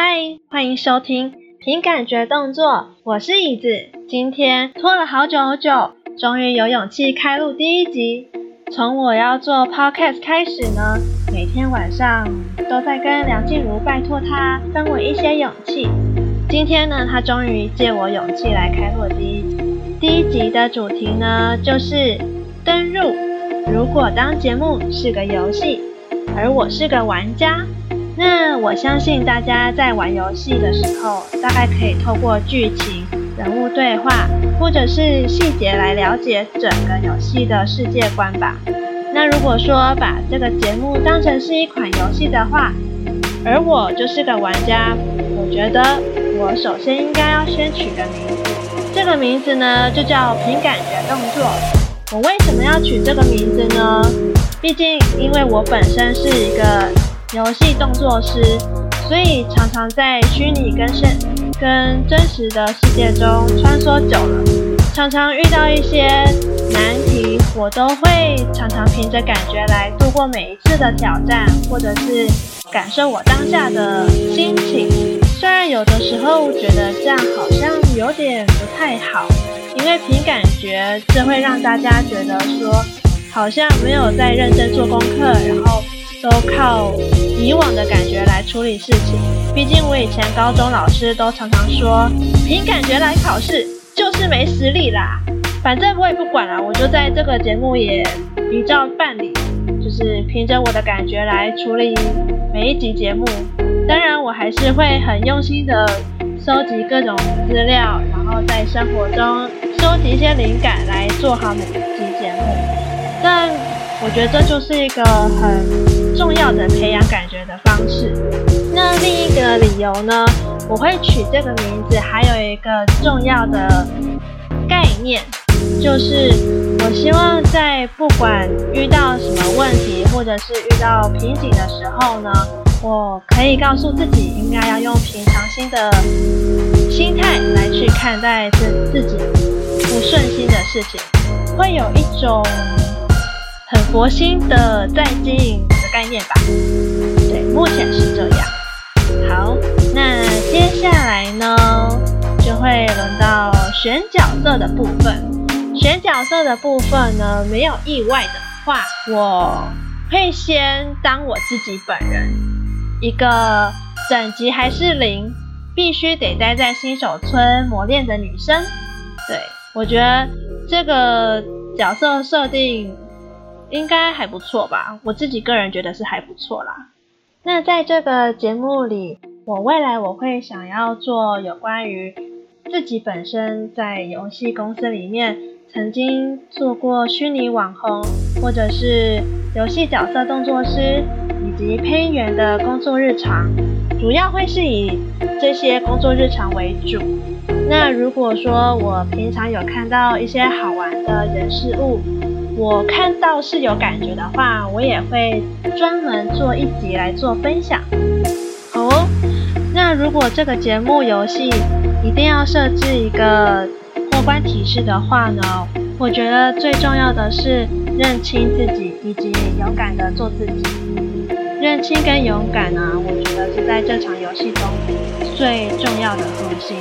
嗨，欢迎收听凭感觉动作，我是椅子。今天拖了好久好久，终于有勇气开录第一集。从我要做 podcast 开始呢，每天晚上都在跟梁静茹拜托她分我一些勇气。今天呢，她终于借我勇气来开录第一集。第一集的主题呢，就是登入。如果当节目是个游戏，而我是个玩家。那我相信大家在玩游戏的时候，大概可以透过剧情、人物对话，或者是细节来了解整个游戏的世界观吧。那如果说把这个节目当成是一款游戏的话，而我就是个玩家，我觉得我首先应该要先取个名字。这个名字呢，就叫凭感觉动作。我为什么要取这个名字呢？毕竟，因为我本身是一个游戏动作师，所以常常在虚拟跟现跟真实的世界中穿梭久了，常常遇到一些难题，我都会常常凭着感觉来度过每一次的挑战，或者是感受我当下的心情。虽然有的时候觉得这样好像有点不太好，因为凭感觉这会让大家觉得说好像没有在认真做功课，然后。都靠以往的感觉来处理事情，毕竟我以前高中老师都常常说，凭感觉来考试就是没实力啦。反正我也不管了，我就在这个节目也依照办理，就是凭着我的感觉来处理每一集节目。当然，我还是会很用心的收集各种资料，然后在生活中收集一些灵感来做好每一集节目。但我觉得这就是一个很。重要的培养感觉的方式。那另一个理由呢？我会取这个名字，还有一个重要的概念，就是我希望在不管遇到什么问题，或者是遇到瓶颈的时候呢，我可以告诉自己，应该要用平常心的心态来去看待自自己不顺心的事情，会有一种很佛心的在经营。概念吧，对，目前是这样。好，那接下来呢，就会轮到选角色的部分。选角色的部分呢，没有意外的话，我会先当我自己本人，一个等级还是零，必须得待在新手村磨练的女生。对，我觉得这个角色设定。应该还不错吧，我自己个人觉得是还不错啦。那在这个节目里，我未来我会想要做有关于自己本身在游戏公司里面曾经做过虚拟网红，或者是游戏角色动作师以及配音员的工作日常，主要会是以这些工作日常为主。那如果说我平常有看到一些好玩的人事物，我看到是有感觉的话，我也会专门做一集来做分享。好哦，那如果这个节目游戏一定要设置一个过关提示的话呢，我觉得最重要的是认清自己以及勇敢的做自己。认清跟勇敢呢，我觉得是在这场游戏中最重要的核心。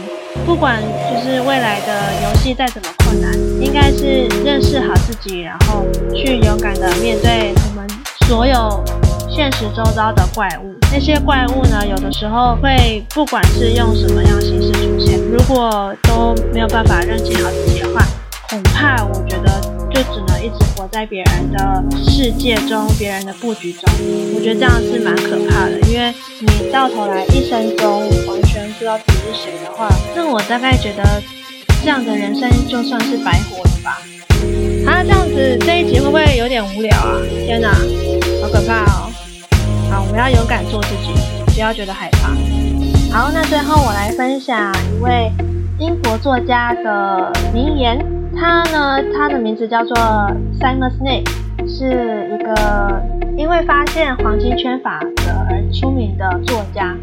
不管就是未来的游戏再怎么困难，应该是认识好自己，然后去勇敢的面对我们所有现实周遭的怪物。那些怪物呢，有的时候会不管是用什么样形式出现，如果都没有办法认清好自己的话，恐怕我觉一直活在别人的世界中、别人的布局中。我觉得这样是蛮可怕的，因为你到头来一生中完全不知道自己是谁的话，那我大概觉得。这样的人生就算是白活了吧？啊，这样子这一集会不会有点无聊啊？天哪，好可怕哦！好，我们要勇敢做自己，不要觉得害怕。好，那最后我来分享一位英国作家的名言，他呢，他的名字叫做 Simon Sinek，是一个因为发现黄金圈法则而出名的作家。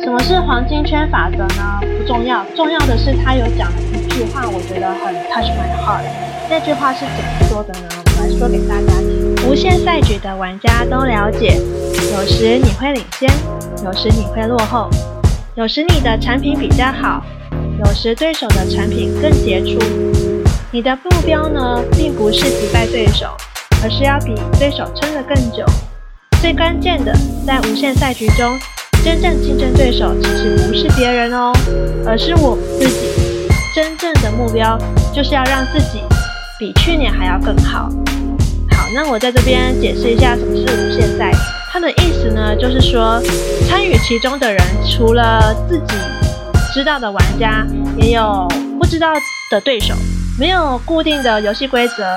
什么是黄金圈法则呢？不重要，重要的是他有讲了一句话，我觉得很 touch my heart。那句话是怎么说的呢？我来说给大家听。无限赛局的玩家都了解，有时你会领先，有时你会落后，有时你的产品比较好，有时对手的产品更杰出。你的目标呢，并不是击败对手，而是要比对手撑得更久。最关键的，在无限赛局中，真正竞争对手其实不是别人哦，而是我自己。真正的目标就是要让自己比去年还要更好。好，那我在这边解释一下什么是无限赛。它的意思呢，就是说参与其中的人，除了自己知道的玩家，也有不知道的对手，没有固定的游戏规则，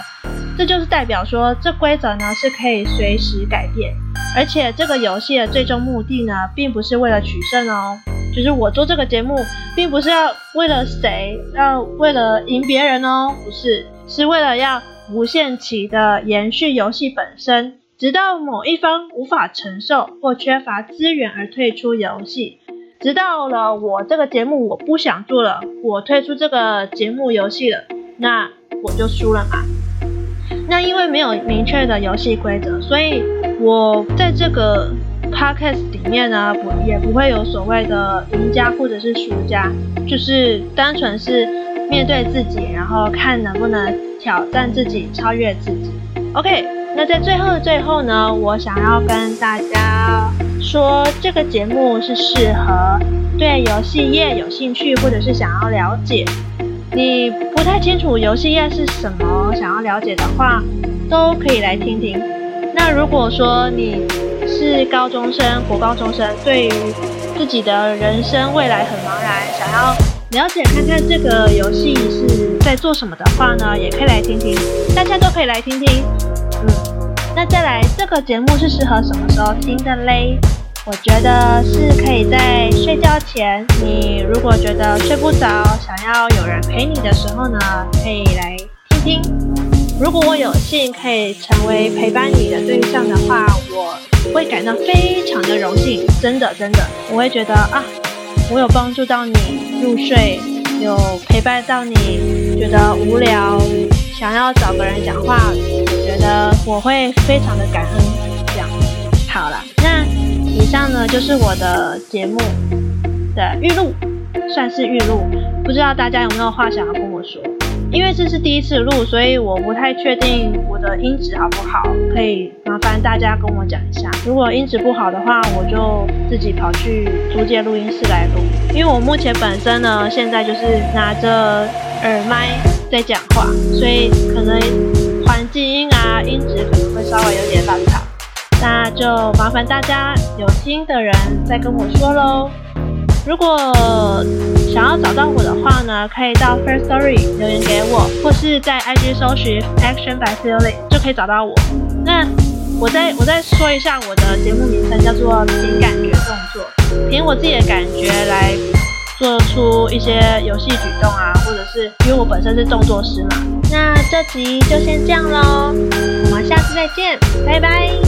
这就是代表说这规则呢是可以随时改变，而且这个游戏的最终目的呢，并不是为了取胜哦，就是我做这个节目，并不是要为了谁，要为了赢别人哦，不是，是为了要无限期的延续游戏本身。直到某一方无法承受或缺乏资源而退出游戏，直到了我这个节目我不想做了，我退出这个节目游戏了，那我就输了嘛。那因为没有明确的游戏规则，所以我在这个 podcast 里面呢，不也不会有所谓的赢家或者是输家，就是单纯是面对自己，然后看能不能挑战自己，超越自己。OK。那在最后的最后呢，我想要跟大家说，这个节目是适合对游戏业有兴趣或者是想要了解，你不太清楚游戏业是什么，想要了解的话，都可以来听听。那如果说你是高中生、国高中生，对于自己的人生未来很茫然，想要了解看看这个游戏是在做什么的话呢，也可以来听听，大家都可以来听听。嗯，那再来，这个节目是适合什么时候听的嘞？我觉得是可以在睡觉前，你如果觉得睡不着，想要有人陪你的时候呢，可以来听听。如果我有幸可以成为陪伴你的对象的话，我会感到非常的荣幸，真的真的，我会觉得啊，我有帮助到你入睡，有陪伴到你觉得无聊，想要找个人讲话。觉得我会非常的感恩，这样。好了，以上呢就是我的节目的预录，算是预录。不知道大家有没有话想要跟我说？因为这是第一次录，所以我不太确定我的音质好不好，可以麻烦大家跟我讲一下。如果音质不好的话，我就自己跑去租借录音室来录。因为我目前本身呢，现在就是拿着耳麦在讲话，所以可能。环境音啊，音质可能会稍微有点，就麻烦大家有心的人再跟我说喽。如果想要找到我的话呢，可以到 First Story 留言给我，或是在 IG 搜寻 Action by Feeling 就可以找到我。那我再我再说一下我的节目名称，叫做凭感觉动作，凭我自己的感觉来做出一些游戏举动啊，或者是因为我本身是动作师嘛。那这集就先这样喽，我们下次再见，拜拜。